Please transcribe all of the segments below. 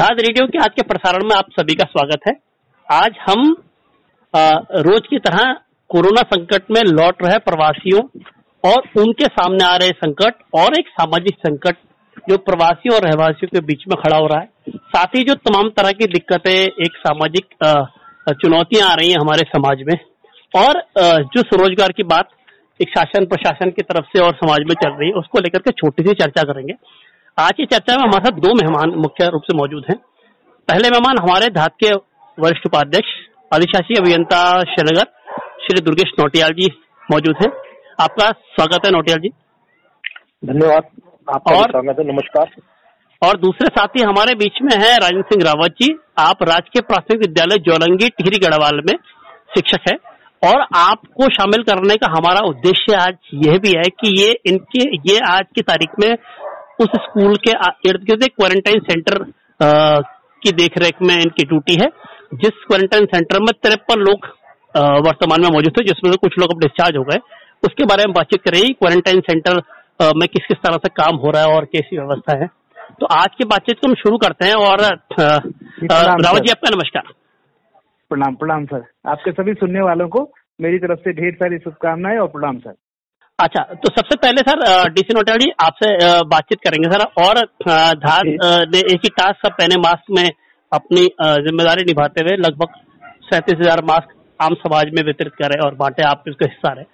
दाद रेडियो के आज के प्रसारण में आप सभी का स्वागत है। आज हम आ, रोज की तरह कोरोना संकट में लौट रहे प्रवासियों और उनके सामने आ रहे संकट और एक सामाजिक संकट जो प्रवासियों और रहवासियों के बीच में खड़ा हो रहा है। साथ ही जो तमाम तरह की दिक्कतें एक सामाजिक चुनौतियाँ आ रही हैं हमारे समाज में। और जो स्वरोजगार की बात एक शासन प्रशासन की तरफ़ से और समाज में चल रही है उसको लेकर के छोटी सी चर्चा करेंगे। आज की चर्चा में हमारे साथ दो मेहमान मुख्य रूप से मौजूद हैं। पहले मेहमान हमारे धात के वरिष्ठ उपाध्यक्ष अधिशासी अभियंता श्रीनगर श्री दुर्गेश नोटियाल जी मौजूद हैं। आपका स्वागत है नोटियाल जी। धन्यवाद। आपका और स्वागत है। नमस्कार। और दूसरे साथी हमारे बीच में है राजेंद्र सिंह रावत जी। आप राजकीय प्राथमिक विद्यालय जोलंगी टिहरी गढ़वाल में शिक्षक है। और आपको शामिल करने का हमारा उद्देश्य आज यह भी है कि ये इनके ये आज की तारीख में उस स्कूल के इर्द गिर्द एक क्वारंटाइन सेंटर की देखरेख में इनकी ड्यूटी है। जिस क्वारंटाइन सेंटर में तिरपन लोग वर्तमान में मौजूद थे जिसमें कुछ लोग अब डिस्चार्ज हो गए। उसके बारे में बातचीत करेंगे क्वारंटाइन सेंटर में किस किस तरह से काम हो रहा है और कैसी व्यवस्था है। तो आज की बातचीत को हम शुरू करते हैं और रावत जी आपका नमस्कार। प्रणाम प्रणाम सर। आपके सभी सुनने वालों को मेरी तरफ़ से ढेर सारी शुभकामनाएँ और प्रणाम सर। अच्छा तो सबसे पहले सर डीसी जी आपसे बातचीत करेंगे सर और धार ने एक ही टास्क सब पहने मास्क में अपनी ज़िम्मेदारी निभाते हुए लगभग सैंतीस हज़ार मास्क आम समाज में वितरित करे और बांटे आप इसका हिस्सा रहे।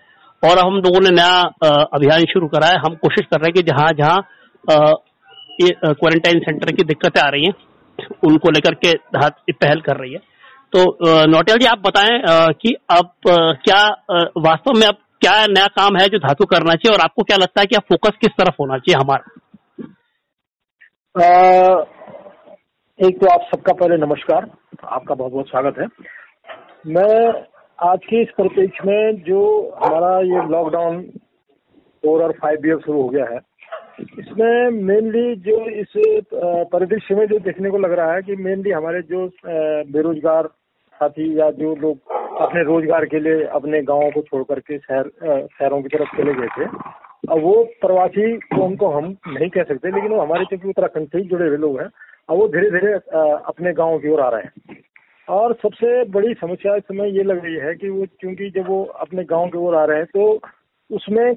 और हम लोगों ने नया अभियान शुरू करा है। हम कोशिश कर रहे हैं कि जहाँ जहाँ ये क्वारंटाइन सेंटर की दिक्कतें आ रही हैं उनको लेकर के पहल कर रही है। तो नोटियाल जी आप बताएँ कि अब क्या वास्तव में अब क्या नया काम है जो धातु करना चाहिए और आपको क्या लगता है कि फोकस किस तरफ़ होना चाहिए हमारा? एक तो आप सबका पहले नमस्कार, आपका बहुत बहुत स्वागत है। मैं आज के इस परिप्रेक्ष्य में जो हमारा ये लॉकडाउन फोर और फाइव ईयर शुरू हो गया है, इसमें मेनली जो इस परिदृश्य में जो देखने को लग रहा है कि मेनली हमारे जो बेरोजगार साथी या जो लोग अपने रोज़गार के लिए अपने गाँवों को छोड़ करके शहर शहरों की तरफ़ चले गए थे। अब वो प्रवासी तो उनको हम नहीं कह सकते, लेकिन वो हमारे चूँकि उत्तराखंड से ही जुड़े हुए लोग हैं, अब वो धीरे धीरे अपने गाँव की ओर आ रहे हैं। और सबसे बड़ी समस्या इस समय ये लग रही है कि वो क्योंकि जब वो अपने गाँव की ओर आ रहे हैं तो उसमें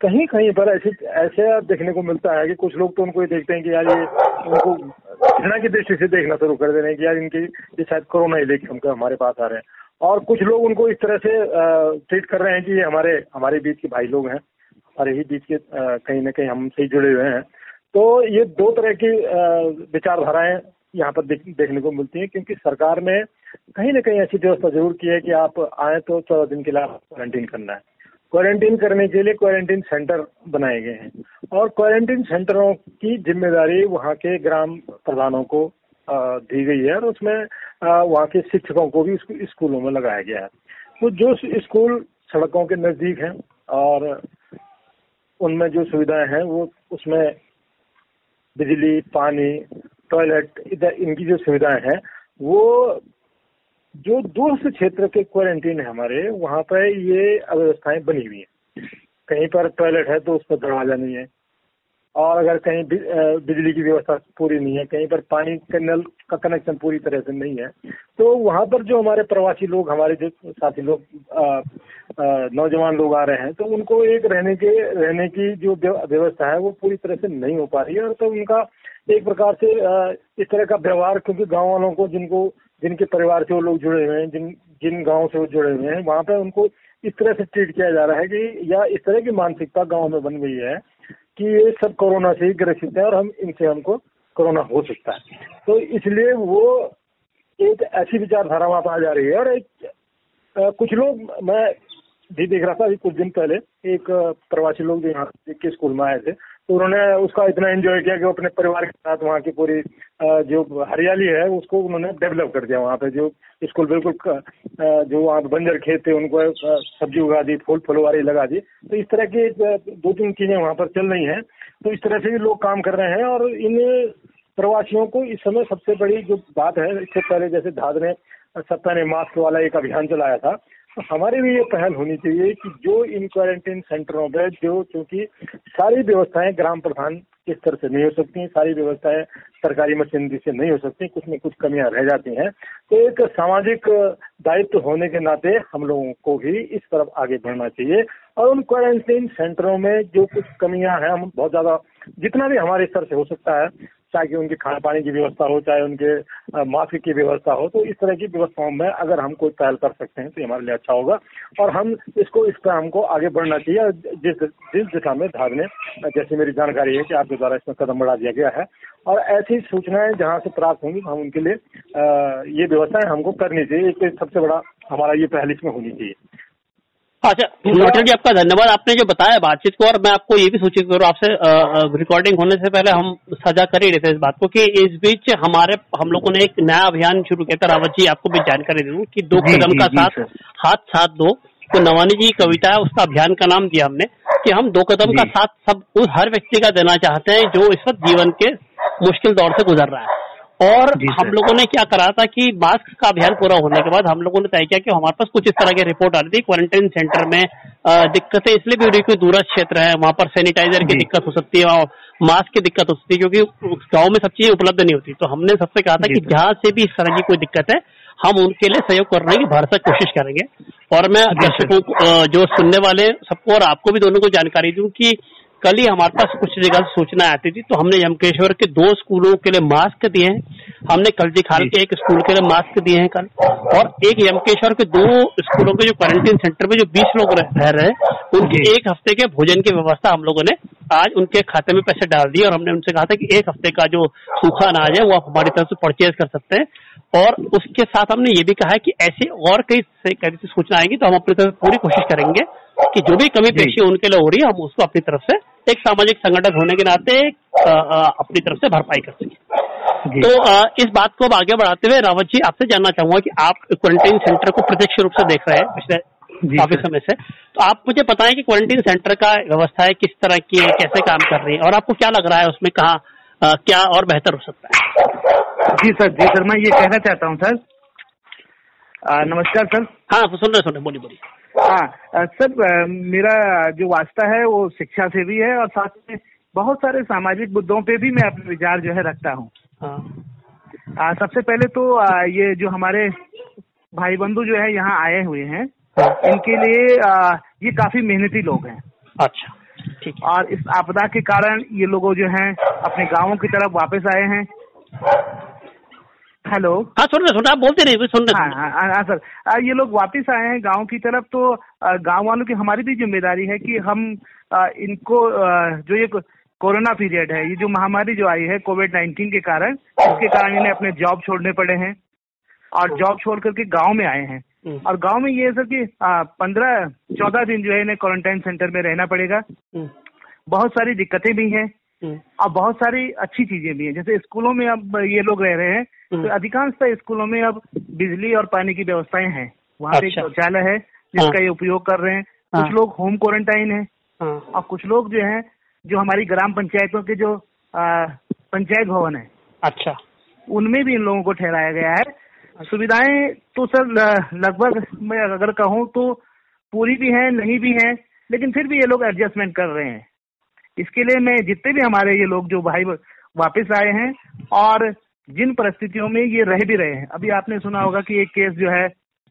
कहीं कहीं पर ऐसे ऐसे देखने को मिलता है कि कुछ लोग तो उनको ये देखते हैं कि यार ये उनको घृणा की दृष्टि से देखना शुरू कर दे रहे हैं कि यार इनकी ये शायद कोरोना ही लेके हमको हमारे पास आ रहे हैं। और कुछ लोग उनको इस तरह से ट्रीट कर रहे हैं कि ये हमारे हमारे बीच के भाई लोग हैं हमारे ही बीच के कहीं ना कहीं हमसे ही जुड़े हुए हैं। तो ये दो तरह की विचारधाराएँ यहाँ पर देख, देखने को मिलती है क्योंकि सरकार ने कहीं ना कहीं ऐसी व्यवस्था ज़रूर की है कि आप आए तो चौदह दिन के लिए क्वारंटीन करना है। क्वारंटीन करने के लिए क्वारंटीन सेंटर बनाए गए हैं। और क्वारंटीन सेंटरों की ज़िम्मेदारी वहाँ के ग्राम प्रधानों को दी गई है और उसमें वहाँ के शिक्षकों को भी स्कूलों में लगाया गया है। तो जो स्कूल सड़कों के नज़दीक हैं और उनमें जो सुविधाएँ हैं, वो उसमें बिजली, पानी, टॉयलेट, इधर इनकी जो सुविधाएँ हैं, वो जो दूरस्थ क्षेत्र के क्वारंटीन है हमारे, वहाँ पर ये अव्यवस्थाएँ बनी हुई है। कहीं पर टॉयलेट है तो उस पर दरवाज़ा नहीं है। और अगर कहीं बिजली की व्यवस्था पूरी नहीं है, कहीं पर पानी का नल का कनेक्शन पूरी तरह से नहीं है तो वहाँ पर जो हमारे प्रवासी लोग, हमारे जो साथी लोग नौजवान लोग आ रहे हैं तो उनको एक रहने के, रहने की जो व्यवस्था है वो पूरी तरह से नहीं हो पा रही है। और तो उनका एक प्रकार से इस तरह का व्यवहार, क्योंकि गाँव वालों को जिनको जिनके परिवार से वो लोग जुड़े हुए हैं जिन जिन गाँव से वो जुड़े हुए हैं वहाँ पे उनको इस तरह से ट्रीट किया जा रहा है कि या इस तरह की मानसिकता गाँव में बन गई है कि ये सब कोरोना से ही ग्रसित है और हम इनसे हमको कोरोना हो सकता है। तो इसलिए वो एक ऐसी विचारधारा वहाँ पर आ जा रही है और एक आ, कुछ लोग मैं भी देख रहा था अभी कुछ दिन पहले एक प्रवासी लोग जो यहाँ के स्कूल में आए थे तो उन्होंने उसका इतना एंजॉय किया कि वो अपने परिवार के साथ वहाँ की पूरी जो हरियाली है, उसको उन्होंने डेवलप कर दिया वहाँ पे। जो स्कूल बिल्कुल जो वहाँ बंजर खेत थे, उनको सब्ज़ी उगा दी, फूल फुलवारी लगा दी। तो इस तरह की दो तीन चीज़ें वहाँ पर चल रही हैं। तो इस तरह से भी लोग काम कर रहे हैं और इन प्रवासियों को इस समय सबसे बड़ी जो बात है, इससे पहले जैसे धाद ने, सत्ता ने मास्क वाला एक अभियान चलाया था तो हमारी भी ये पहल होनी चाहिए कि जो इन क्वारंटीन सेंटरों में जो, क्योंकि सारी व्यवस्थाएँ ग्राम प्रधान के स्तर से नहीं हो सकती, सारी व्यवस्थाएँ सरकारी मशीनरी से नहीं हो सकती, कुछ में कुछ कमियाँ रह जाती हैं। तो एक सामाजिक दायित्व होने के नाते हम लोगों को भी इस तरफ़ आगे बढ़ना चाहिए। और उन क्वारंटीन सेंटरों में जो कुछ कमियाँ हैं, हम बहुत ज़्यादा, जितना भी हमारे स्तर से हो सकता है चाहे उनके खाने पानी की व्यवस्था हो, चाहे उनके मास्क की व्यवस्था हो तो इस तरह की व्यवस्थाओं में अगर हम कोई पहल कर सकते हैं तो हमारे लिए अच्छा होगा। और हम इसको, इस पर हमको आगे बढ़ना चाहिए। जिस जिस दिशा में धार ने, जैसे मेरी जानकारी है कि आपके द्वारा इसमें कदम बढ़ा दिया गया है। और ऐसी सूचनाएँ जहाँ से प्राप्त होंगी, हम उनके लिए ये व्यवस्थाएँ हमको करनी चाहिए। एक सबसे बड़ा हमारा ये पहल इसमें होनी चाहिए। अच्छा डॉक्टर जी आपका धन्यवाद। आपने जो बताया बातचीत को और मैं आपको ये भी सूचित करूँ आपसे रिकॉर्डिंग होने से पहले हम सजा कर ही रहे थे इस बात को कि इस बीच हमारे हम लोगों ने एक नया अभियान शुरू किया था। रावत जी आपको भी जानकारी दे दूँ कि दो कदम का साथ हाथ साथ दो। तो नवानी जी की कविता है उसका अभियान का नाम दिया हमने कि हम दो कदम का साथ सब उस हर व्यक्ति का देना चाहते हैं जो इस वक्त जीवन के मुश्किल दौर से गुजर रहा है। और हम लोगों ने क्या करा था कि मास्क का अभियान पूरा होने के बाद हम लोगों ने तय किया कि हमारे पास कुछ इस तरह की रिपोर्ट आ रही थी। क्वारंटाइन सेंटर में दिक्कतें इसलिए भी हो रही क्योंकि दूरस्थ क्षेत्र है वहाँ पर सैनिटाइजर की दिक्कत हो सकती है और मास्क की दिक्कत हो सकती है क्योंकि गाँव में सब चीज़ें उपलब्ध नहीं होती। तो हमने सबसे कहा था कि जहाँ से भी इस तरह की कोई दिक्कत है हम उनके लिए सहयोग करने की भरसक कोशिश करेंगे। और मैं दर्शकों जो सुनने वाले सबको और आपको भी दोनों को जानकारी दूँ कि कल ही हमारे पास कुछ जगह से सूचना आती थी तो हमने यमकेश्वर के दो स्कूलों के लिए मास्क दिए हैं। हमने कलजी खाल के एक स्कूल के लिए मास्क दिए हैं कल। और एक यमकेश्वर के दो स्कूलों के जो क्वारंटीन सेंटर में जो बीस लोग रह रहे हैं उनके एक हफ़्ते के भोजन की व्यवस्था हम लोगों ने आज उनके खाते में पैसे डाल दिए और हमने उनसे कहा था कि एक हफ़्ते का जो सूखा अनाज है वो आप हमारी तरफ़ से परचेज कर सकते हैं। और उसके साथ हमने ये भी कहा है कि ऐसे और कई कई सूचना आएँगी तो हम अपनी तरफ़ पूरी कोशिश करेंगे कि जो भी कमी पेशी उनके लिए हो रही है हम उसको अपनी तरफ़ से एक सामाजिक संगठन होने के नाते अपनी तरफ़ से भरपाई कर सके तो आ, इस बात को अब आगे बढ़ाते हुए रावत जी आपसे जानना चाहूँगा कि आप क्वारंटाइन सेंटर को प्रत्यक्ष रूप से देख रहे हैं पिछले काफ़ी समय से। तो आप मुझे बताएँ कि क्वारंटाइन सेंटर का व्यवस्था है किस तरह की है कैसे काम कर रही है और आपको क्या लग रहा है उसमें कहा क्या और बेहतर हो सकता है? जी सर। जी सर मैं ये कहना चाहता हूँ सर। नमस्कार सर। हाँ सुन रहे सुन रहे बोलिए बोलिए। हाँ सर मेरा जो वास्ता है वो शिक्षा से भी है और साथ में बहुत सारे सामाजिक मुद्दों पे भी मैं अपने विचार जो है रखता हूँ हाँ। सबसे पहले तो आ, ये जो हमारे भाई बंधु जो है यहाँ आए हुए हैं। इनके लिए आ, ये काफ़ी मेहनती लोग हैं अच्छा ठीक और इस आपदा के कारण ये लोग जो हैं अपने गाँवों की तरफ़ वापस आए हैं हेलो हाँ सुन रहे सुन आप बोलते रहे सुन रहे हाँ, हाँ, हाँ, सर ये लोग वापस आए हैं गाँव की तरफ़ तो गाँव वालों की हमारी भी ज़िम्मेदारी है कि हम आ, इनको आ, जो ये कोरोना पीरियड है ये जो महामारी जो आई है कोविड नाइन्टीन के कारण इसके कारण इन्हें अपने जॉब छोड़ने पड़े हैं और जॉब छोड़ करके गाँव में आए हैं हम्म। और गाँव में ये है सर कि पंद्रह चौदह दिन जो है इन्हें क्वारंटाइन सेंटर में रहना पड़ेगा हम्म। बहुत सारी दिक्कतें भी हैं हम्म। और बहुत सारी अच्छी चीज़ें भी हैं जैसे स्कूलों में अब ये लोग रह रहे हैं तो हम्म। अधिकांशतः स्कूलों में अब बिजली और पानी की व्यवस्थाएँ हैं वहाँ पे अच्छा। शौचालय है जिसका हाँ। ये उपयोग कर रहे हैं हाँ। कुछ लोग होम क्वारंटाइन है हाँ। और कुछ लोग जो है जो हमारी ग्राम पंचायतों के जो पंचायत भवन है अच्छा उनमें भी इन लोगों को ठहराया गया है सुविधाएँ तो सर लगभग मैं अगर कहूँ तो पूरी भी है नहीं भी है लेकिन फिर भी ये लोग एडजस्टमेंट कर रहे हैं इसके लिए मैं जितने भी हमारे ये लोग जो भाई वापस आए हैं और जिन परिस्थितियों में ये रह भी रहे हैं अभी आपने सुना होगा कि एक केस जो है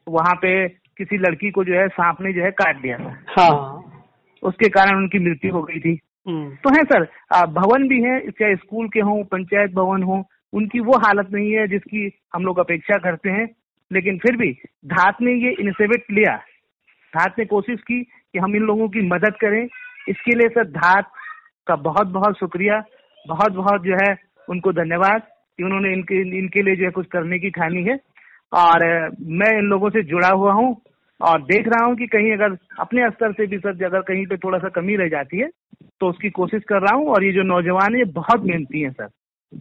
वहाँ पे किसी लड़की को जो है सांप ने जो है काट दिया था। हाँ। उसके कारण उनकी मृत्यु हो गई थी। हम्म। तो है सर भवन भी है चाहे स्कूल के हों पंचायत भवन हो उनकी वो हालत नहीं है जिसकी हम लोग अपेक्षा करते हैं। लेकिन फिर भी धात ने ये इनिशिएटिव लिया। धात ने कोशिश की कि हम इन लोगों की मदद करें। इसके लिए सर धात का बहुत बहुत शुक्रिया। बहुत बहुत जो है उनको धन्यवाद। कि उन्होंने इनके इनके लिए जो है कुछ करने की ठानी है। और मैं इन लोगों से जुड़ा हुआ हूँ और देख रहा हूँ कि कहीं अगर अपने स्तर से भी सर अगर कहीं पे थोड़ा सा कमी रह जाती है तो उसकी कोशिश कर रहा हूँ और ये जो नौजवान है बहुत मेहनती है सर।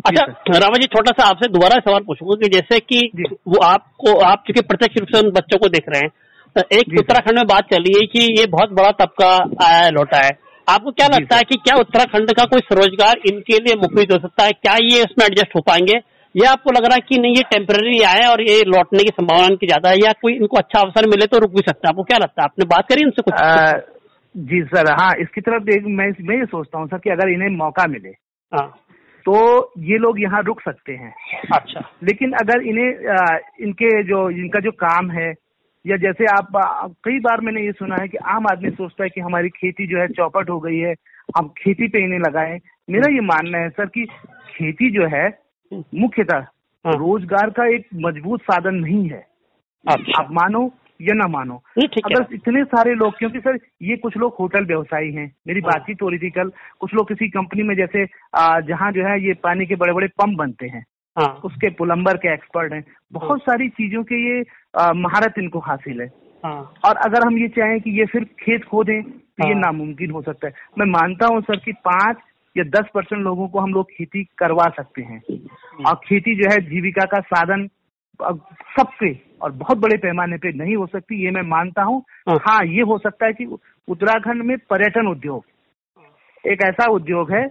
अच्छा रामा जी छोटा सा आपसे दोबारा सवाल पूछूँगा कि जैसे कि वो आपको आप चूँकि प्रत्यक्ष रूप से उन बच्चों को देख रहे हैं एक उत्तराखंड में बात चली है कि ये बहुत बड़ा तबका आया लौटा है। आपको क्या लगता है कि क्या उत्तराखंड का कोई स्वरोजगार इनके लिए मुफीद हो सकता है? क्या ये इसमें एडजस्ट हो पाएँगे? या आपको लग रहा है कि नहीं ये टेम्पररी आए और ये लौटने की संभावना इनकी ज़्यादा है या कोई इनको अच्छा अवसर मिले तो रुक भी सकता है? आपको क्या लगता है? आपने बात करी उनसे कुछ? आ, जी सर हाँ इसकी तरफ़ एक मैं मैं ये सोचता हूँ सर कि अगर इन्हें मौका मिले हाँ। तो ये लोग यहाँ रुक सकते हैं। अच्छा। लेकिन अगर इन्हें इनके जो इनका जो काम है या जैसे आप कई बार मैंने ये सुना है कि आम आदमी सोचता है कि हमारी खेती जो है चौपट हो गई है हम खेती पे इन्हें लगाएँ। मेरा ये मानना है सर कि खेती जो है मुख्यतः हाँ। रोज़गार का एक मज़बूत साधन नहीं है। अच्छा। आप मानो या ना मानो। अगर इतने सारे लोग क्योंकि सर ये कुछ लोग होटल व्यवसायी हैं मेरी हाँ। बातचीत हो रही थी कल कुछ लोग किसी कंपनी में जैसे जहाँ जो है ये पानी के बड़े बड़े पंप बनते हैं हाँ। उसके प्लम्बर के एक्सपर्ट हैं। बहुत सारी चीज़ों के ये महारत इनको हासिल है। हाँ। और अगर हम ये चाहें कि ये फिर खेत खो दें तो ये हाँ। नामुमकिन हो सकता है। मैं मानता हूँ सर कि पाँच या दस परसेंट लोगों को हम लोग खेती करवा सकते हैं। और खेती जो है जीविका का साधन सबके और बहुत बड़े पैमाने पे नहीं हो सकती ये मैं मानता हूँ। हाँ। हाँ ये हो सकता है कि उत्तराखंड में पर्यटन उद्योग एक ऐसा उद्योग है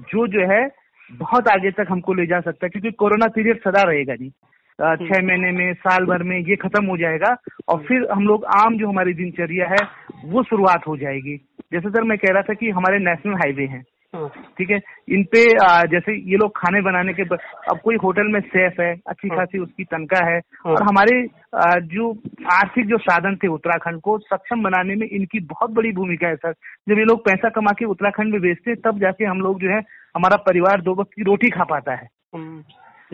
जो जो है बहुत आगे तक हमको ले जा सकता है क्योंकि कोरोना पीरियड सदा रहेगा नहीं छह महीने में साल भर में ये खत्म हो जाएगा और फिर हम लोग आम जो हमारी दिनचर्या है वो शुरुआत हो जाएगी। जैसे सर मैं कह रहा था कि हमारे नेशनल हाईवे हैं हाँ। ठीक है? इन पे जैसे ये लोग खाने बनाने के अब कोई होटल में सेफ़ है अच्छी हाँ। खासी उसकी तनखा है हाँ। और हमारे जो आर्थिक जो साधन थे उत्तराखंड को सक्षम बनाने में इनकी बहुत बड़ी भूमिका है सर। जब ये लोग पैसा कमा के उत्तराखंड में बेचते हैं तब जाके हम लोग जो है हमारा परिवार दो वक्त की रोटी खा पाता है। हम्म,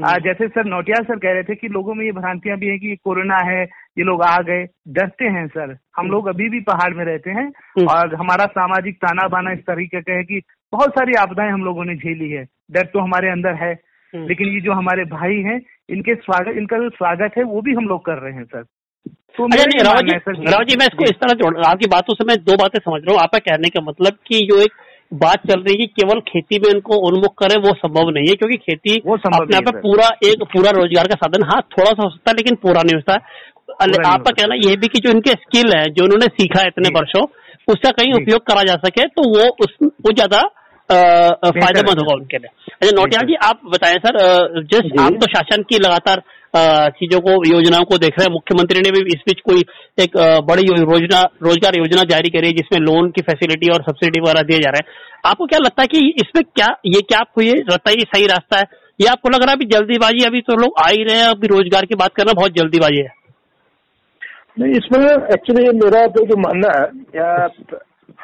जैसे सर नौटियाल सर कह रहे थे कि लोगों में ये भ्रांतियाँ भी है कि कोरोना है ये लोग आ गए। डरते हैं सर। हम लोग अभी भी पहाड़ में रहते हैं। और हमारा सामाजिक ताना बाना इस तरीके का है कि बहुत सारी आपदाएँ हम लोगों ने झेली है। डर तो हमारे अंदर है। लेकिन ये जो हमारे भाई हैं इनके स्वागत इनका जो स्वागत है वो भी हम लोग कर रहे हैं सर। तो अच्छा नहीं राव जी राव जी मैं इसको इस तरह जोड़ आपकी बातों से मैं दो बातें समझ रहा हूँ। आपका कहने का मतलब कि जो एक बात चल रही है कि केवल खेती में इनको उन्मुख करे वो संभव नहीं है क्योंकि खेती वो अपने आप पूरा एक पूरा रोज़गार का साधन हाँ थोड़ा सा हो सकता है लेकिन पूरा नहीं होता आपका कहना यह भी कि जो इनके स्किल है जो उन्होंने सीखा है इतने। वर्षों उसका कहीं उपयोग करा जा सके तो वो उस वो ज़्यादा फ़ायदेमंद होगा उनके लिए। अच्छा नौटियाल। जी आप बताएँ सर अ, जिस आप तो शासन की लगातार चीज़ों को, योजनाओं को देख रहे हैं। मुख्यमंत्री ने भी इस बीच कोई एक बड़ी योजना, रोज़गार योजना जारी करी है, जिसमें लोन की फैसिलिटी और सब्सिडी वगैरह दिए जा रहे हैं। आपको क्या लगता है कि इसमें क्या, ये क्या आपको ये लगता है ये सही रास्ता है? ये आपको लग रहा है अभी जल्दीबाजी, अभी तो लोग आ ही रहे हैं, अभी रोज़गार की बात करना बहुत जल्दीबाजी है? नहीं, इसमें एक्चुअली मेरा तो जो मानना है, या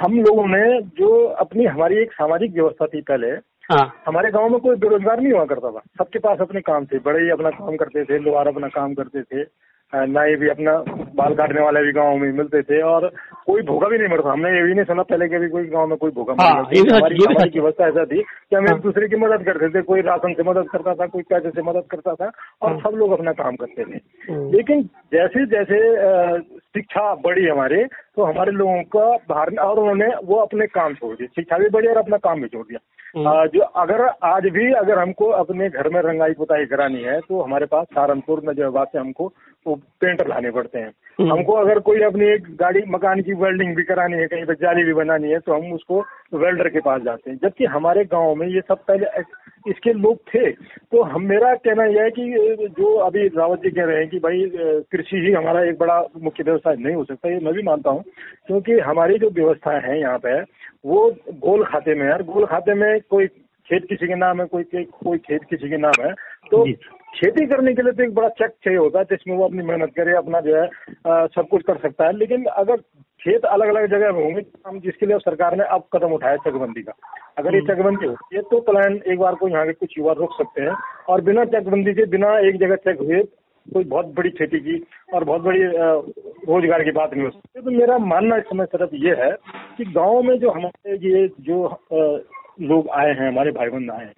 हम लोगों ने जो अपनी हमारी एक सामाजिक व्यवस्था थी पहले हाँ हमारे गाँव में कोई बेरोजगार नहीं हुआ करता था सबके पास अपने काम थे बड़े ही अपना काम करते थे लोहार अपना काम करते थे नाई भी अपना बाल काटने वाले भी गाँव में मिलते थे और कोई भूखा भी नहीं मरता हमने ये भी नहीं सुना पहले के भी कोई गाँव में कोई भूखा हाँ, हमारी है। व्यवस्था ऐसा थी कि हम हाँ। एक दूसरे की मदद करते थे कोई राशन से मदद करता था कोई पैसे से मदद करता था और हाँ। सब लोग अपना काम करते थे। लेकिन जैसे जैसे शिक्षा बढ़ी हमारे तो हमारे लोगों का बाहर और उन्होंने वो अपने काम छोड़ दिए शिक्षा भी बढ़ी और अपना काम भी छोड़ दिया जो अगर आज भी अगर हमको अपने घर में रंगाई पुताई करानी है तो हमारे पास सहारनपुर में जो है वहाँ से हमको वो पेंटर लाने पड़ते हैं हम्म। हमको अगर कोई अपनी एक गाड़ी मकान की वेल्डिंग भी करानी है कहीं पर जाली भी बनानी है तो हम उसको वेल्डर के पास जाते हैं जबकि हमारे गाँव में ये सब पहले इसके लोग थे। तो हम मेरा कहना यह है कि जो अभी रावत जी कह रहे हैं कि भाई कृषि ही हमारा एक बड़ा मुख्य व्यवसाय नहीं हो सकता ये मैं भी मानता हूँ। क्योंकि हमारी जो व्यवस्था है यहाँ पे वो गोल खाते में है। और गोल खाते में कोई खेत किसी के नाम है कोई कोई खेत किसी के नाम है तो खेती करने के लिए तो एक बड़ा चेक चाहिए होता है जिसमें वो अपनी मेहनत करे अपना जो है अ, सब कुछ कर सकता है। लेकिन अगर खेत अलग अलग जगह में होंगे हम जिसके लिए सरकार ने अब कदम उठाया चकबंदी का। अगर ये चकबंदी होती है तो प्लान एक बार को यहाँ के कुछ युवा रोक सकते हैं और बिना चकबंदी के बिना एक जगह चेक हुए कोई बहुत बड़ी खेती की और बहुत बड़ी रोज़गार की बात नहीं हो सकती। तो मेरा मानना इस समय सिर्फ़ ये है कि गाँव में जो हमारे ये जो लोग आए हैं हमारे भाई बंध आए हैं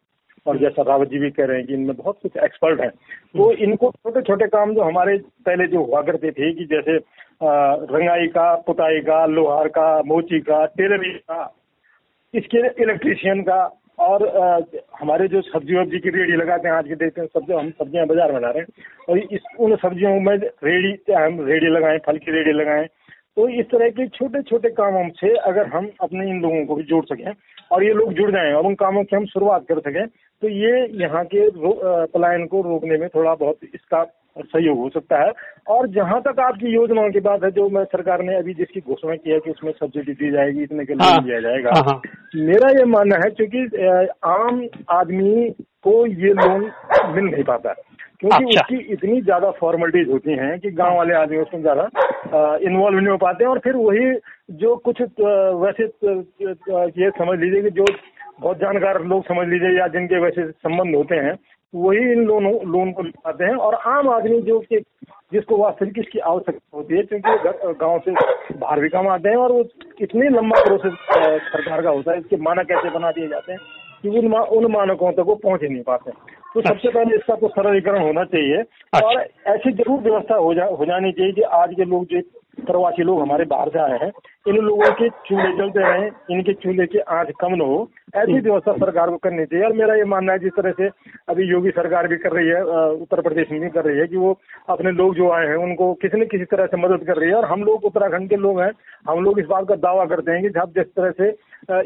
और जैसा रावत जी भी कह रहे हैं कि इनमें बहुत कुछ एक्सपर्ट हैं तो इनको छोटे छोटे काम जो हमारे पहले जो हुआ करते थे कि जैसे रंगाई का, पुताई का, लोहार का, मोची का टेलरिंग का, इसके इलेक्ट्रीशियन का, और हमारे जो सब्ज़ी वब्जी की रेडी लगाते हैं, आज के देखते हैं सब्ज़ी हम सब्ज़ियाँ बाज़ार में ला रहे हैं, और इस, उन सब्जियों में रेडी, हम रेडी लगाएँ, फल की रेडी लगाएँ तो इस तरह के छोटे छोटे कामों से अगर हम अपने इन लोगों को भी जोड़ सकें, और ये लोग जुड़ जाएँ, और उन कामों की हम शुरुआत कर सकें तो ये यहाँ के पलायन को रोकने में थोड़ा बहुत इसका सहयोग हो सकता है। और जहाँ तक आपकी योजनाओं की बात है जो मैं सरकार ने अभी जिसकी घोषणा की है कि उसमें सब्सिडी दी जाएगी इतने के लोन हाँ, दिया जाएगा। हाँ, हाँ, मेरा ये मानना है क्योंकि आम आदमी को ये लोन मिल नहीं पाता क्योंकि अच्छा। उसकी इतनी ज़्यादा फॉर्मेलिटीज होती हैं कि गाँव वाले आदमी उसमें ज़्यादा इन्वॉल्व नहीं हो पाते हैं। और फिर वही जो कुछ वैसे ये समझ लीजिए कि जो बहुत जानकार लोग समझ लीजिए या जिनके वैसे संबंध होते हैं वही इन लोन लोन को पाते हैं और आम आदमी जो कि जिसको वास्तविक इसकी आवश्यकता होती है क्योंकि गाँव से बाहर भी कम आते हैं और वो इतनी लंबा प्रोसेस सरकार का होता है इसके मानक कैसे बना दिए जाते हैं कि उन उन मानकों तक वो पहुँच ही नहीं पाते तो सबसे अच्छा। पहले इसका तो सरलीकरण होना चाहिए अच्छा। और ऐसी ज़रूर व्यवस्था हो जा हो जानी चाहिए कि आज के लोग जो प्रवासी लोग हमारे बाहर से आए हैं। इन लोगों के चूल्हे जलते रहे इनके चूल्हे की आँच कम न हो। ऐसी। व्यवस्था सरकार को करनी चाहिए। और मेरा ये मानना है जिस तरह से अभी योगी सरकार भी कर रही है उत्तर प्रदेश में भी कर रही है कि वो अपने लोग जो आए हैं उनको किसी न किसी तरह से मदद कर रही है। और हम लोग उत्तराखंड के लोग हैं हम लोग इस बात का दावा करते हैं कि जब जिस तरह से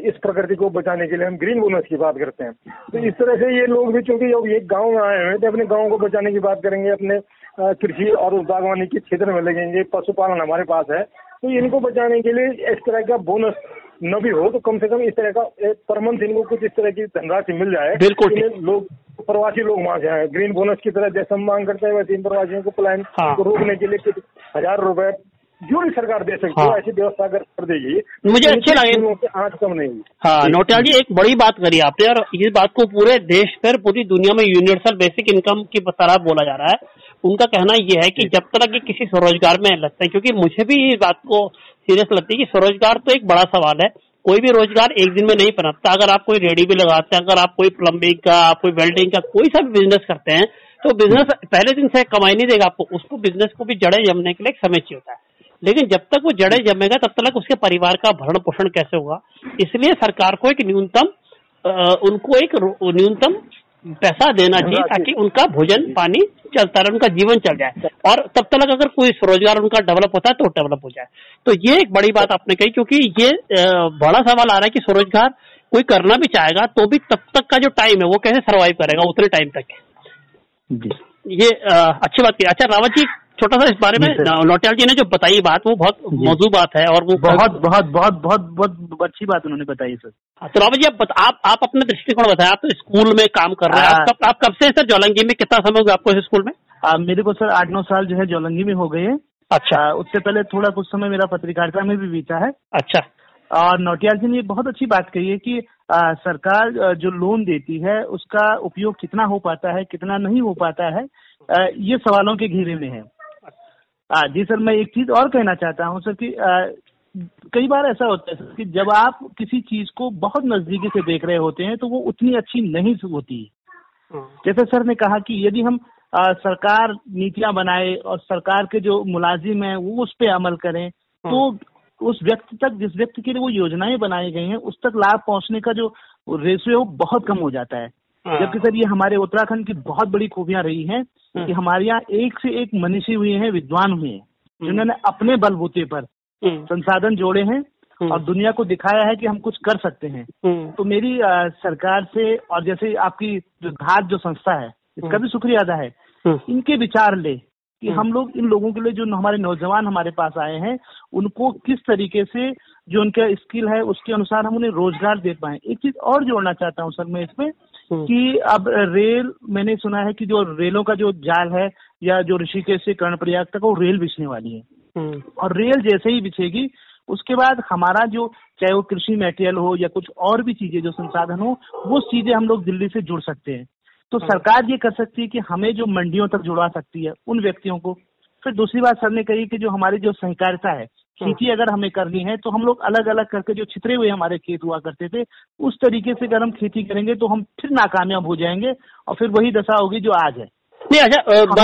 इस प्रकृति को बचाने के लिए हम ग्रीन बोनस की बात करते हैं। तो इस तरह से ये लोग भी चूँकि जब एक गाँव में आए हैं तो अपने गाँव को बचाने की बात करेंगे अपने कृषि और बागवानी के क्षेत्र में लगेंगे पशुपालन हमारे पास है। तो इनको बचाने के लिए इस तरह का बोनस न भी हो तो कम से कम इस तरह का पर मंथ इनको कुछ इस तरह की धनराशि मिल जाए। बिल्कुल लोग प्रवासी लोग मांग से आए। ग्रीन बोनस की तरह जैसे हम मांग करते हैं वैसे इन प्रवासियों को प्लान हाँ। को रोकने के लिए कुछ हज़ार रुपए जो भी सरकार दे सकती है हाँ। ऐसी व्यवस्था अगर कर देगी मुझे अच्छे लगे। आज कम नहीं हाँ नोटियाल जी एक बड़ी बात करी आपने और इस बात को पूरे देश पर पूरी दुनिया में यूनिवर्सल बेसिक इनकम की तरह बोला जा रहा है। उनका कहना यह है कि जब तक कि किसी स्वरोजगार में लगता है क्योंकि मुझे भी इस बात को सीरियस लगती है कि स्वरोजगार तो एक बड़ा सवाल है। कोई भी रोज़गार एक दिन में नहीं पनपता। अगर आप कोई रेडी भी लगाते हैं अगर आप कोई प्लम्बिंग का आप कोई वेल्डिंग का कोई सा भी बिज़नेस करते हैं तो बिज़नेस पहले दिन से कमाई नहीं देगा आपको। उसको बिज़नेस को भी जड़े जमने के लिए एक समय चाहिए होता है। लेकिन जब तक वो जड़े जमेगा तब तक उसके परिवार का भरण पोषण कैसे होगा? इसलिए सरकार को एक न्यूनतम उनको एक न्यूनतम पैसा देना चाहिए ताकि उनका भोजन पानी चलता रहे उनका जीवन चल जाए। और तब तक अगर कोई स्वरोजगार उनका डेवलप होता है तो डेवलप हो जाए। तो ये एक बड़ी बात आपने कही क्योंकि ये बड़ा सवाल आ रहा है कि स्वरोजगार कोई करना भी चाहेगा तो भी तब तक का जो टाइम है वो कैसे सर्वाइव करेगा उतने टाइम तक? ये अच्छी बात की। अच्छा रावत जी छोटा सा इस बारे में नोटियाल जी ने जो बताई बात वो बहुत मौजूद बात है और वो बहुत बहुत बहुत बहुत बहुत अच्छी बात उन्होंने बताई सर। हाँ, तो रावत जी आप आप, आप अपने दृष्टिकोण बताए आप तो स्कूल में काम कर रहे हैं। आप, हाँ। आप कब से सर जोलंगी में? कितना समय हो गया आपको इस स्कूल में? आ, मेरे को सर आठ नौ साल जो है जोलंगी में हो गए हैं। अच्छा। उससे पहले थोड़ा कुछ समय मेरा पत्रकारिता में भी बीता है। अच्छा। और नोटियाल जी ने बहुत अच्छी बात कही है कि आ, सरकार जो लोन देती है उसका उपयोग कितना हो पाता है कितना नहीं हो पाता है ये सवालों के घेरे में है। आ, जी सर मैं एक चीज़ और कहना चाहता हूँ सर कि आ, कई बार ऐसा होता है सर कि जब आप किसी चीज़ को बहुत नजदीकी से देख रहे होते हैं तो वो उतनी अच्छी नहीं होती हाँ। जैसे सर ने कहा कि यदि हम आ, सरकार नीतियाँ बनाए और सरकार के जो मुलाजिम हैं वो उस पर अमल करें हाँ। तो उस व्यक्ति तक जिस व्यक्ति के लिए वो योजनाएँ बनाई गई हैं उस तक लाभ पहुँचने का जो रेशियो है वो बहुत कम हो जाता हाँ। जबकि सर ये हमारे उत्तराखंड की बहुत बड़ी खूबियाँ रही हैं कि हमारे यहाँ एक से एक मनीषी हुए हैं विद्वान हुए हैं हम्म। जिन्होंने अपने बलबूते पर। संसाधन जोड़े हैं। और दुनिया को दिखाया है कि हम कुछ कर सकते हैं तो मेरी आ, सरकार से और जैसे आपकी जो धार जो संस्था है इसका भी शुक्रिया अदा है इनके विचार ले कि हम लोग इन लोगों के लिए जो हमारे नौजवान हमारे पास आए हैं उनको किस तरीके से जो उनका स्किल है उसके अनुसार हम उन्हें रोज़गार दे पाए एक चीज़ और जोड़ना चाहता हूँ सर मैं इसमें। कि अब रेल मैंने सुना है कि जो रेलों का जो जाल है या जो ऋषिकेश से कर्णप्रयाग तक वो रेल बिछने वाली है हम्म। और रेल जैसे ही बिछेगी उसके बाद हमारा जो चाहे वो कृषि मेटेरियल हो या कुछ और भी चीज़ें जो संसाधन हो वो सीधे हम लोग दिल्ली से जुड़ सकते हैं तो हाँ। सरकार ये कर सकती है कि हमें जो मंडियों तक जुड़वा सकती है उन व्यक्तियों को फिर दूसरी बात सर ने कही कि जो हमारी जो सहकारिता हाँ। खेती अगर हमें करनी है तो हम लोग अलग अलग करके जो छितरे हुए हमारे खेत हुआ करते थे उस तरीके से अगर हम खेती करेंगे तो हम फिर नाकामयाब हो जाएँगे और फिर वही दशा होगी जो आज है। नहीं अच्छा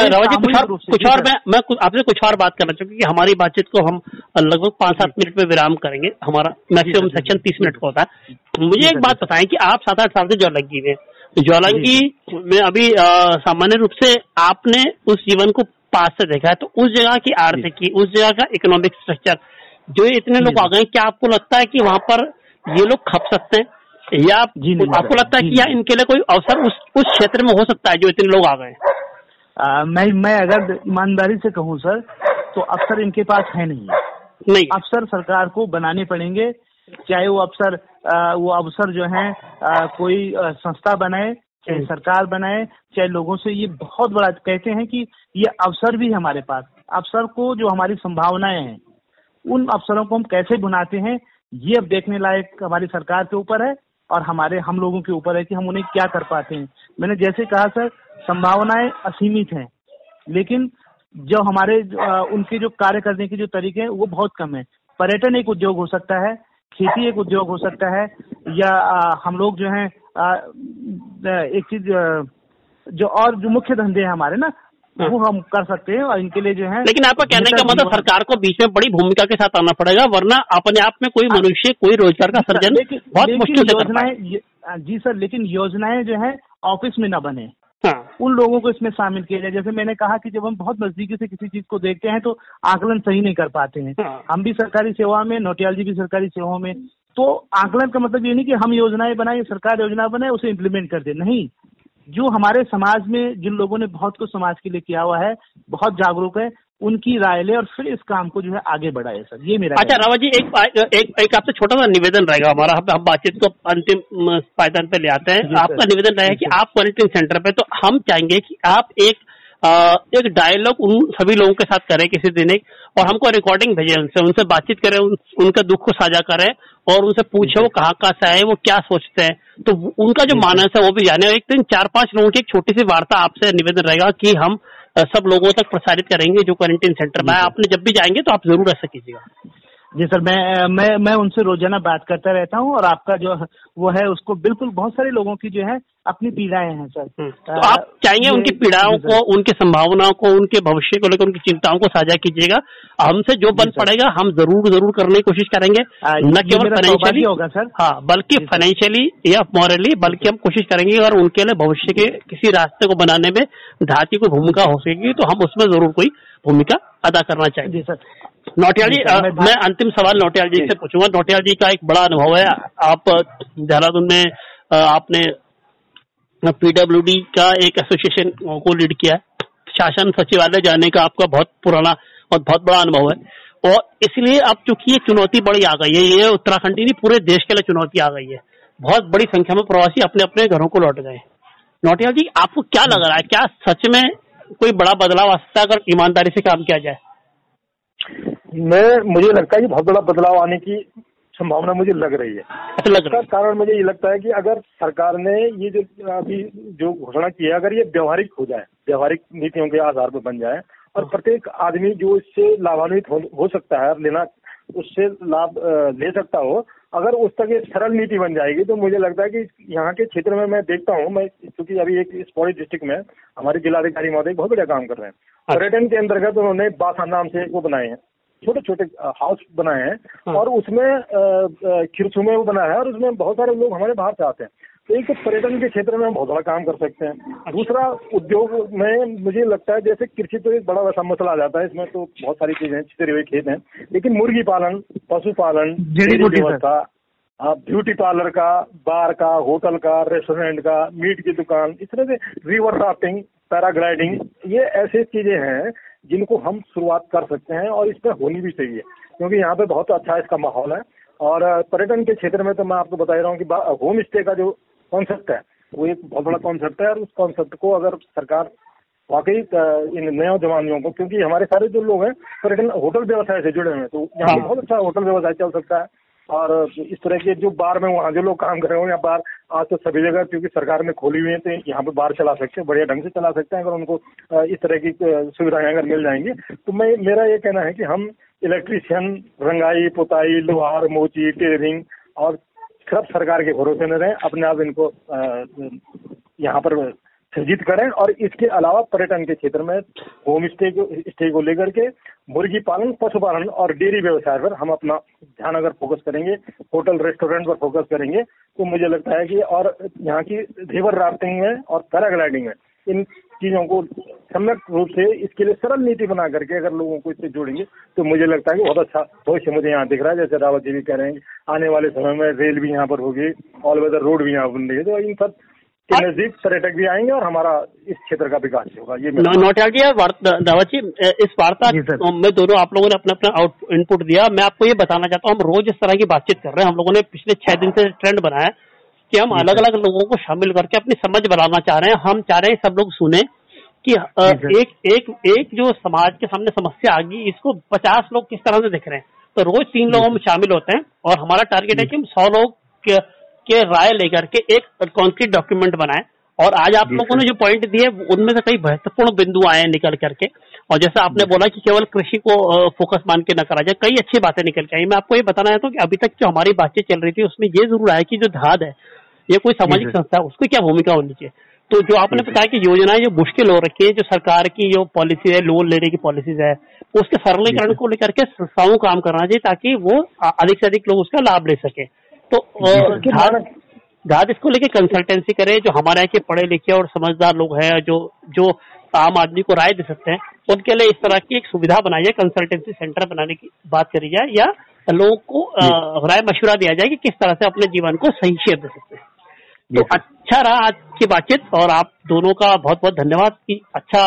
रावत जी कुछ और कुछ और मैं मैं आपसे कुछ और बात करना चाहूँगी कि हमारी बातचीत को हम लगभग पाँच सात मिनट में विराम करेंगे। हमारा मैक्सिमम सेक्शन तीस मिनट का होता है। मुझे एक बात बताएँ कि आप सात आठ साल से ज्वालंगी में ज्वालंगी में अभी सामान्य रूप से आपने उस जीवन को पास से देखा है तो उस जगह की आर्थिकी उस जगह का इकोनॉमिक स्ट्रक्चर जो इतने लोग आ गए क्या आपको लगता है कि वहाँ पर ये लोग खप सकते हैं? या जी नहीं, आपको लगता है कि या इनके लिए कोई अवसर उस उस क्षेत्र में हो सकता है जो इतने लोग आ गए मैं मैं अगर ईमानदारी से कहूँ सर तो अफसर इनके पास है नहीं। नहीं। अफसर सरकार को बनाने पड़ेंगे चाहे वो अफसर वो अफसर जो है कोई संस्था बनाए चाहे। सरकार बनाए चाहे लोगों से ये बहुत बड़ा कहते हैं कि ये अवसर भी है हमारे पास। अवसर को जो हमारी संभावनाएँ हैं उन अवसरों को हम कैसे बुनाते हैं ये अब देखने लायक हमारी सरकार के ऊपर है और हमारे हम लोगों के ऊपर है कि हम उन्हें क्या कर पाते हैं। मैंने जैसे कहा सर संभावनाएँ असीमित हैं लेकिन जो हमारे उनके जो कार्य करने के जो तरीके हैं वो बहुत कम है। पर्यटन एक उद्योग हो सकता है खेती एक उद्योग हो सकता है या हम लोग जो है एक चीज़ जो और जो मुख्य धंधे हैं हमारे ना हाँ। वो हम कर सकते हैं और इनके लिए जो है लेकिन आपका कहने का मतलब सरकार को बीच में बड़ी भूमिका के साथ आना पड़ेगा वरना अपने आप में कोई हाँ। मनुष्य कोई रोज़गार का सर्जन बहुत मुश्किल से योजनाएँ जी सर लेकिन योजनाएँ जो है ऑफ़िस में न बने हाँ उन लोगों को इसमें शामिल किया जाए जैसे मैंने कहा कि जब हम बहुत नजदीकी से किसी चीज़ को देखते हैं तो आकलन सही नहीं कर पाते हैं हाँ। हम भी सरकारी सेवा में नोटियाल जी भी सरकारी सेवाओं में तो आकलन का मतलब ये नहीं कि हम योजनाएँ बनाए सरकार योजना बनाए उसे इम्प्लीमेंट कर दे। नहीं। जो हमारे समाज में जिन लोगों ने बहुत कुछ समाज के लिए किया हुआ है बहुत जागरूक है उनकी राय ले और फिर इस काम को जो है आगे बढ़ाए सर। ये मेरा अच्छा रावत जी एक एक, एक आपसे छोटा सा निवेदन रहेगा हमारा। हम बातचीत को अंतिम पायदान पे ले आते हैं। आपका निवेदन रहेगा कि आप क्वारंटीन सेंटर पे तो हम चाहेंगे कि आप एक एक डायलॉग उन सभी लोगों के साथ करें किसी दिन एक और हमको रिकॉर्डिंग भेजें उनसे उनसे बातचीत करें उन, उनका दुख को साझा करें और उनसे पूछे वो कहाँ कहाँ से आए वो क्या सोचते हैं। तो उनका जो मानस है वो भी जाने एक दिन चार पाँच लोगों की एक छोटी सी वार्ता आपसे निवेदन रहेगा कि हम सब लोगों तक प्रसारित करेंगे जो क्वारंटीन सेंटर में आपने जब भी जाएँगे तो आप ज़रूर ऐसा कीजिएगा। जी सर मैं मैं मैं उनसे रोज़ाना बात करता रहता हूँ और आपका जो वो है उसको बिल्कुल बहुत सारे लोगों की जो है अपनी पीड़ाएँ हैं सर। तो आप चाहेंगे उनकी पीड़ाओं को। उनकी संभावनाओं को उनके भविष्य को लेकर उनकी चिंताओं को साझा कीजिएगा। हमसे जो बल सर। पड़ेगा हम ज़रूर ज़रूर करने की कोशिश करेंगे। न केवल फाइनेंशियली होगा सर। हाँ बल्कि फाइनेंशियली या मॉरली बल्कि हम कोशिश करेंगे और उनके लिए भविष्य के किसी रास्ते को बनाने में धाती कोई भूमिका हो सकेगी तो हम उसमें ज़रूर कोई भूमिका अदा करना चाहेंगे। जी सर। नौटियाल जी अ, मैं- अंतिम सवाल नौटियाल जी। से पूछूँगा। नौटियाल जी का एक बड़ा अनुभव है। आप देहरादून में आपने पीडब्ल्यूडी का एक एसोसिएशन को लीड किया है। शासन सचिवालय जाने का आपका बहुत पुराना और बहुत बड़ा अनुभव है। और इसलिए अब चूँकि ये चुनौती बड़ी आ गई है ये उत्तराखंड ही नहीं पूरे देश के लिए चुनौती आ गई है। बहुत बड़ी संख्या में प्रवासी अपने अपने घरों को लौट गए। नौटियाल जी आपको क्या लग रहा है क्या सच में कोई बड़ा बदलाव आ सकता है अगर ईमानदारी से काम किया जाए? मैं मुझे लगता है कि बहुत बड़ा बदलाव आने की संभावना मुझे लग रही है। लग रहा इसका कारण मुझे ये लगता है कि अगर सरकार ने ये जो अभी जो घोषणा की है अगर ये व्यवहारिक हो जाए व्यवहारिक नीतियों के आधार पर बन जाए और प्रत्येक आदमी जो इससे लाभान्वित हो, हो सकता है लेना उससे लाभ ले सकता हो अगर उस तक एक सरल नीति बन जाएगी तो मुझे लगता है कि यहाँ के क्षेत्र में मैं देखता हूँ मैं क्योंकि अभी एक इस पौड़ी डिस्ट्रिक्ट में हमारे जिलाधिकारी महोदय बहुत बढ़िया काम कर रहे हैं। अच्छा। पर्यटन के अंतर्गत उन्होंने बासा नाम से वो बनाए हैं। छोटे छोटे हाउस बनाए हैं हाँ। और उसमें अ, अ, खिरसू में वो बनाया है और उसमें बहुत सारे लोग हमारे बाहर से आते हैं। तो एक तो पर्यटन के क्षेत्र में हम बहुत बड़ा काम कर सकते हैं। दूसरा उद्योग में मुझे लगता है जैसे कृषि तो एक बड़ा वैसा मसला आ जाता है इसमें तो बहुत सारी चीज़ें हैं छितरे हुए खेत हैं लेकिन मुर्गी पालन पशुपालन डेयरी व्यवस्था हाँ, ब्यूटी पार्लर का बार का होटल का रेस्टोरेंट का मीट की दुकान इस तरह से रिवर राफ्टिंग पैराग्लाइडिंग ये ऐसी चीज़ें हैं जिनको हम शुरुआत कर सकते हैं और इसमें होनी भी चाहिए क्योंकि यहाँ पे बहुत अच्छा इसका माहौल है। और पर्यटन के क्षेत्र में तो मैं आपको बता ही रहा हूँ कि होम स्टे का जो कॉन्सेप्ट है वो एक बहुत बड़ा कॉन्सेप्ट है। और उस कॉन्सेप्ट को अगर सरकार वाकई इन नौजवानियों को क्योंकि हमारे सारे जो लोग हैं पर्यटन होटल व्यवसाय से जुड़े हुए हैं तो यहाँ पे हाँ। बहुत अच्छा होटल व्यवसाय चल सकता है। और इस तरह के जो बार में वहाँ जो लोग काम कर रहे हो या बार, आज तो सभी जगह क्योंकि सरकार ने खोली हुई है तो यहाँ पे बार चला सकते हैं, बढ़िया ढंग से चला सकते हैं, अगर उनको इस तरह की सुविधाएँ अगर मिल जाएँगी। तो मैं, मेरा ये कहना है कि हम इलेक्ट्रीशियन, रंगाई, पुताई, लोहार, मोची टेलरिंग और सिर्फ़ सरकार के भरोसे न रहें, अपने आप इनको यहाँ पर सृजित करें और इसके अलावा पर्यटन के क्षेत्र में होम स्टे को स्टे को लेकर के मुर्गी पालन, पशुपालन और डेयरी व्यवसाय पर हम अपना ध्यान अगर फोकस करेंगे, होटल रेस्टोरेंट पर फोकस करेंगे तो मुझे लगता है कि और यहाँ की रिवर राफ्टिंग है और पैराग्लाइडिंग है, इन चीज़ों को सम्यक रूप से इसके लिए सरल नीति बना करके अगर लोगों को इससे जोड़ेंगे तो मुझे लगता है कि बहुत अच्छा भविष्य मुझे यहाँ दिख रहा है, जैसे रावत जी भी कह रहे हैं, आने वाले समय में रेल भी यहाँ पर होगी ऑल वेदर रोड भी यहाँ बन रही है तो इन सब के नज़दीक पर्यटक भी आएँगे और हमारा इस क्षेत्र का विकास होगा ये नोटियाल जी दावत जी इस वार्ता में दोनों आप लोगों ने अपना अपना इनपुट दिया। मैं आपको ये बताना चाहता हूँ हम रोज इस तरह की बातचीत कर रहे हैं। हम लोगों ने पिछले छह दिन से ट्रेंड बनाया कि हम अलग अलग लोगों को शामिल करके अपनी समझ बनाना चाह रहे हैं। हम चाह रहे हैं सब लोग सुने कि एक एक एक जो समाज के सामने समस्या आ गई इसको पचास लोग किस तरह से देख रहे हैं? तो रोज तीन लोगों में शामिल होते हैं और हमारा टारगेट है कि हम सौ लोग के, राय लेकर के एक कॉन्क्रीट डॉक्यूमेंट बनाए। और आज आप लोगों ने जो पॉइंट दिए उनमें से कई महत्वपूर्ण बिंदु आए निकल करके। और जैसे आपने बोला कि केवल कृषि को फोकस मान के न करा जाए कई अच्छी बातें निकल के आई। मैं आपको ये बताना चाहता हूँ कि अभी तक जो हमारी बातचीत चल रही थी उसमें ये ज़रूर आया कि जो धाद है ये कोई सामाजिक संस्था है उसकी क्या भूमिका होनी चाहिए? तो जो आपने बताया कि योजनाएँ जो मुश्किल हो रखी है जो सरकार की जो पॉलिसी है लोन लेने की पॉलिसीज़ है उसके सरलीकरण को लेकर के संस्थाओं काम करना चाहिए ताकि वो अधिक से अधिक लोग उसका लाभ ले सके। तो धाद इसको लेके कंसल्टेंसी करे जो हमारे यहाँ के पढ़े लिखे और समझदार लोग हैं जो जो आम आदमी को राय दे सकते हैं उनके लिए इस तरह की एक सुविधा बनाई जाए कंसल्टेंसी सेंटर बनाने की बात करी जाए या लोगों को राय मशुरा दिया जाए कि किस तरह से अपने जीवन को सही शेप दे सकते हैं। तो अच्छा रहा आज की बातचीत और आप दोनों का बहुत बहुत धन्यवाद कि अच्छा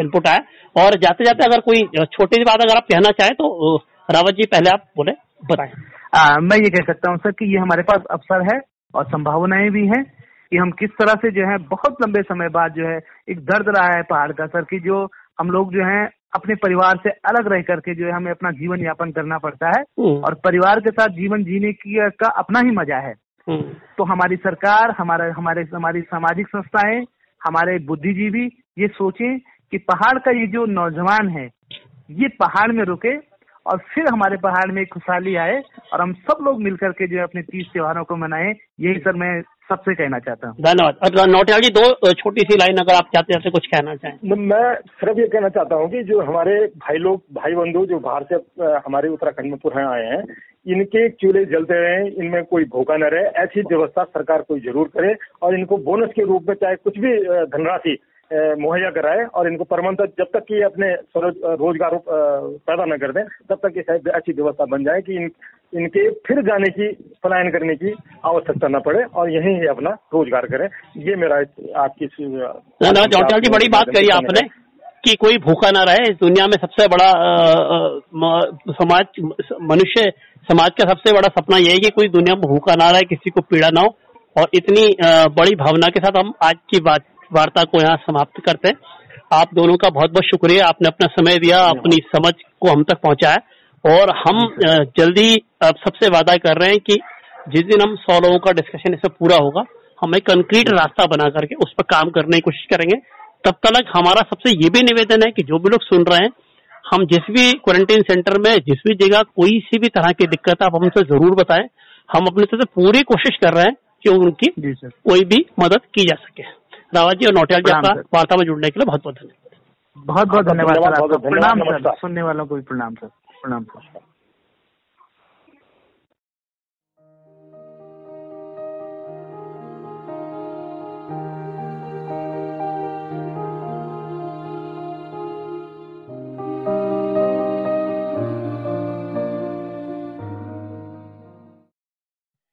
इनपुट आया। और जाते जाते अगर कोई छोटी सी बात अगर आप कहना चाहें तो रावत जी पहले आप बोले बताएँ। मैं ये कह सकता हूँ सर कि ये हमारे पास अवसर है और संभावनाएँ भी हैं कि हम किस तरह से जो है बहुत लंबे समय बाद जो है एक दर्द रहा है पहाड़ का सर की जो हम लोग जो है अपने परिवार से अलग रह करके जो है हमें अपना जीवन यापन करना पड़ता है हम्म। और परिवार के साथ जीवन जीने की का अपना ही मज़ा है हम्म। तो हमारी सरकार हमारा हमारे हमारी सामाजिक संस्थाएँ हमारे बुद्धिजीवी ये सोचें कि पहाड़ का ये जो नौजवान है ये पहाड़ में रुके और फिर हमारे पहाड़ में खुशहाली आए और हम सब लोग मिलकर के जो है अपने तीज त्योहारों को मनाएँ। यही सर मैं सबसे कहना चाहता हूँ। धन्यवाद। और नौटियाल जी दो छोटी सी लाइन अगर आप चाहते हैं कुछ कहना चाहें। मैं सिर्फ़ ये कहना चाहता हूँ कि जो हमारे भाई लोग भाई बंधु जो बाहर से हमारे उत्तराखंड में पुरः आए हैं इनके चूल्हे जलते रहे इनमें कोई भूखा न रहे ऐसी व्यवस्था सरकार कोई ज़रूर करे और इनको बोनस के रूप में चाहे कुछ भी धनराशि मुहैया कराए और इनको परमानेंट जब तक कि अपने रोज़गार पैदा न कर दें, तब तक ये अच्छी व्यवस्था बन जाए कि इन, इनके फिर जाने की, पलायन करने की आवश्यकता न पड़े और यहीं ही अपना रोज़गार करें। ये मेरा आपकी चौटाल जी, बड़ी बात कही आपने कि कोई भूखा ना रहे। इस दुनिया में सबसे बड़ा समाज, मनुष्य समाज का सबसे बड़ा सपना यही कि कोई दुनिया में भूखा ना रहे, किसी को पीड़ा ना हो। और इतनी बड़ी भावना के साथ हम आज की बात वार्ता को यहाँ समाप्त करते हैं। आप दोनों का बहुत बहुत शुक्रिया। आपने अपना समय दिया अपनी समझ को हम तक पहुँचाया। और हम जल्दी सबसे वादा कर रहे हैं कि जिस दिन हम सौ लोगों का डिस्कशन इससे पूरा होगा हम एक कंक्रीट रास्ता बना करके उस पर काम करने की कोशिश करेंगे। तब तक हमारा सबसे ये भी निवेदन है कि जो भी लोग सुन रहे हैं हम जिस भी क्वारंटीन सेंटर में जिस भी जगह कोई सी भी तरह की दिक्कत आप हमसे ज़रूर बताएँ। हम अपने से पूरी कोशिश कर रहे हैं कि उनकी कोई भी मदद की जा सके। रावत जी और नोटियाल जी आपका वार्ता में जुड़ने के लिए बहुत बहुत धन्यवाद बहुत बहुत धन्यवाद प्रणाम सर। सुनने वालों को भी प्रणाम सर। प्रणाम सर।